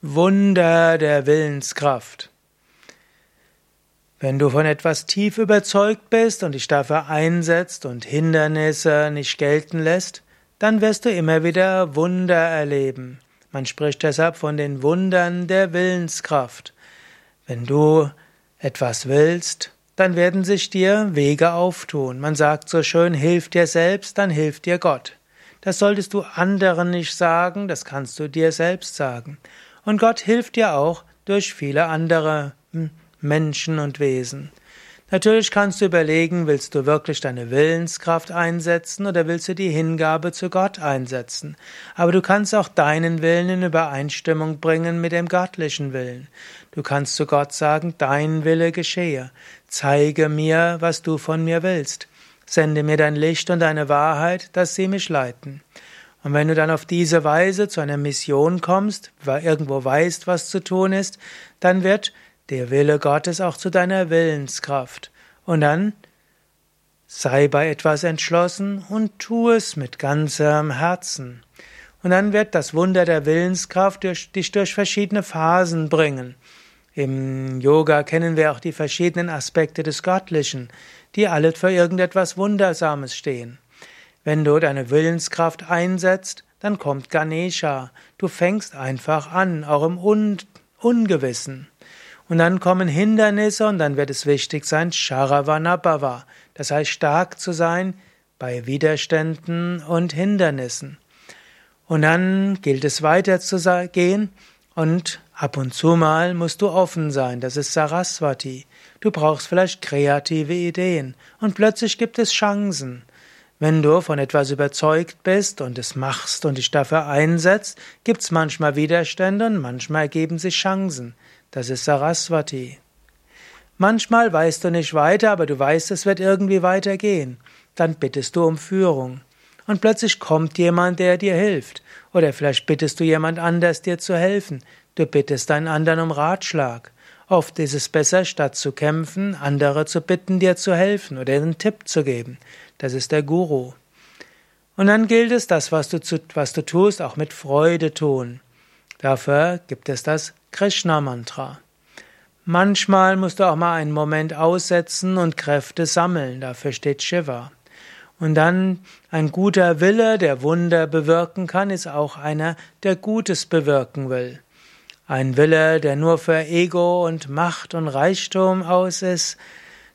Wunder der Willenskraft. Wenn du von etwas tief überzeugt bist und dich dafür einsetzt und Hindernisse nicht gelten lässt, dann wirst du immer wieder Wunder erleben. Man spricht deshalb von den Wundern der Willenskraft. Wenn du etwas willst, dann werden sich dir Wege auftun. Man sagt so schön, hilf dir selbst, dann hilft dir Gott. Das solltest du anderen nicht sagen, das kannst du dir selbst sagen. Und Gott hilft dir auch durch viele andere hm, Menschen und Wesen. Natürlich kannst du überlegen, willst du wirklich deine Willenskraft einsetzen oder willst du die Hingabe zu Gott einsetzen? Aber du kannst auch deinen Willen in Übereinstimmung bringen mit dem göttlichen Willen. Du kannst zu Gott sagen, dein Wille geschehe. Zeige mir, was du von mir willst. Sende mir dein Licht und deine Wahrheit, dass sie mich leiten. Und wenn du dann auf diese Weise zu einer Mission kommst, weil irgendwo weißt, was zu tun ist, dann wird der Wille Gottes auch zu deiner Willenskraft. Und dann sei bei etwas entschlossen und tu es mit ganzem Herzen. Und dann wird das Wunder der Willenskraft durch, dich durch verschiedene Phasen bringen. Im Yoga kennen wir auch die verschiedenen Aspekte des Göttlichen, die alle für irgendetwas Wundersames stehen. Wenn du deine Willenskraft einsetzt, dann kommt Ganesha. Du fängst einfach an, auch im Un Ungewissen. Und dann kommen Hindernisse und dann wird es wichtig sein, Sharavanabhava. Das heißt, stark zu sein bei Widerständen und Hindernissen. Und dann gilt es weiter zu gehen und ab und zu mal musst du offen sein. Das ist Saraswati. Du brauchst vielleicht kreative Ideen und plötzlich gibt es Chancen. Wenn du von etwas überzeugt bist und es machst und dich dafür einsetzt, gibt's manchmal Widerstände und manchmal ergeben sich Chancen. Das ist Saraswati. Manchmal weißt du nicht weiter, aber du weißt, es wird irgendwie weitergehen. Dann bittest du um Führung. Und plötzlich kommt jemand, der dir hilft. Oder vielleicht bittest du jemand anders, dir zu helfen. Du bittest einen anderen um Ratschlag. Oft ist es besser, statt zu kämpfen, andere zu bitten, dir zu helfen oder einen Tipp zu geben. Das ist der Guru. Und dann gilt es, das, was du, was du tust, auch mit Freude tun. Dafür gibt es das Krishna-Mantra. Manchmal musst du auch mal einen Moment aussetzen und Kräfte sammeln. Dafür steht Shiva. Und dann ein guter Wille, der Wunder bewirken kann, ist auch einer, der Gutes bewirken will. Ein Wille, der nur für Ego und Macht und Reichtum aus ist,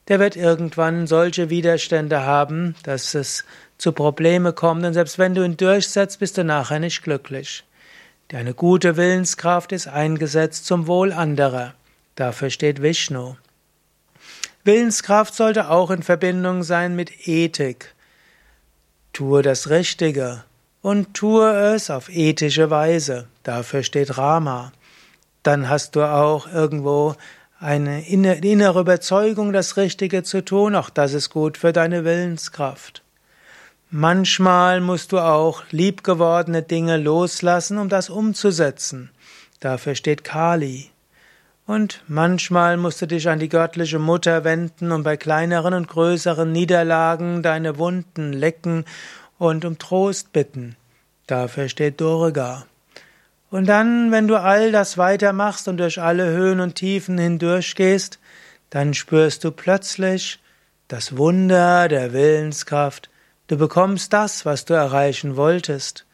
der wird irgendwann solche Widerstände haben, dass es zu Probleme kommt und selbst wenn du ihn durchsetzt, bist du nachher nicht glücklich. Deine gute Willenskraft ist eingesetzt zum Wohl anderer. Dafür steht Vishnu. Willenskraft sollte auch in Verbindung sein mit Ethik. Tue das Richtige und tue es auf ethische Weise. Dafür steht Rama dann hast du auch irgendwo eine innere Überzeugung, das Richtige zu tun. Auch das ist gut für deine Willenskraft. Manchmal musst du auch liebgewordene Dinge loslassen, um das umzusetzen. Dafür steht Kali. Und manchmal musst du dich an die göttliche Mutter wenden und bei kleineren und größeren Niederlagen deine Wunden lecken und um Trost bitten. Dafür steht Durga. Und dann, wenn du all das weitermachst und durch alle Höhen und Tiefen hindurchgehst, dann spürst du plötzlich das Wunder der Willenskraft. Du bekommst das, was du erreichen wolltest.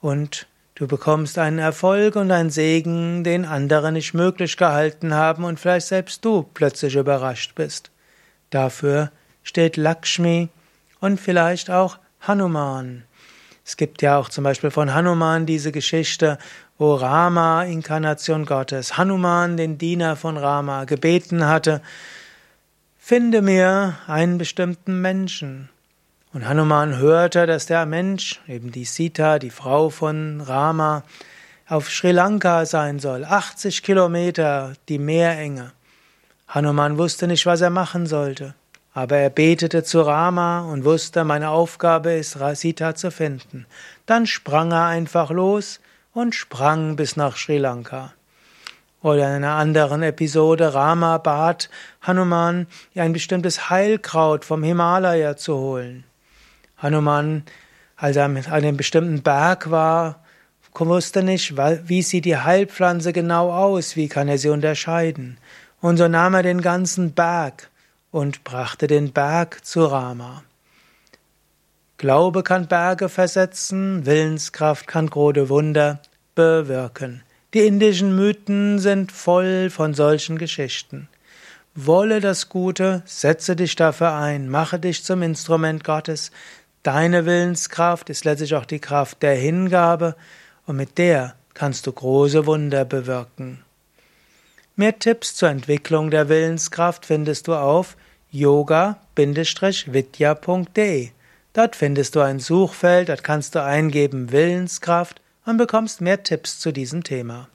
Und du bekommst einen Erfolg und einen Segen, den andere nicht möglich gehalten haben und vielleicht selbst du plötzlich überrascht bist. Dafür steht Lakshmi und vielleicht auch Hanuman. Es gibt ja auch zum Beispiel von Hanuman diese Geschichte, wo Rama, Inkarnation Gottes, Hanuman, den Diener von Rama, gebeten hatte, finde mir einen bestimmten Menschen. Und Hanuman hörte, dass der Mensch, eben die Sita, die Frau von Rama, auf Sri Lanka sein soll, 80 Kilometer die Meerenge. Hanuman wusste nicht, was er machen sollte. Aber er betete zu Rama und wusste, meine Aufgabe ist, Sita zu finden. Dann sprang er einfach los und sprang bis nach Sri Lanka. Oder in einer anderen Episode, Rama bat Hanuman, ein bestimmtes Heilkraut vom Himalaya zu holen. Hanuman, als er an einem bestimmten Berg war, wusste nicht, wie sieht die Heilpflanze genau aus, wie kann er sie unterscheiden. Und so nahm er den ganzen Berg und brachte den Berg zu Rama. Glaube kann Berge versetzen, Willenskraft kann große Wunder bewirken. Die indischen Mythen sind voll von solchen Geschichten. Wolle das Gute, setze dich dafür ein, mache dich zum Instrument Gottes. Deine Willenskraft ist letztlich auch die Kraft der Hingabe und mit der kannst du große Wunder bewirken. Mehr Tipps zur Entwicklung der Willenskraft findest du auf yoga-vidya.de. Dort findest du ein Suchfeld, dort kannst du eingeben Willenskraft und bekommst mehr Tipps zu diesem Thema.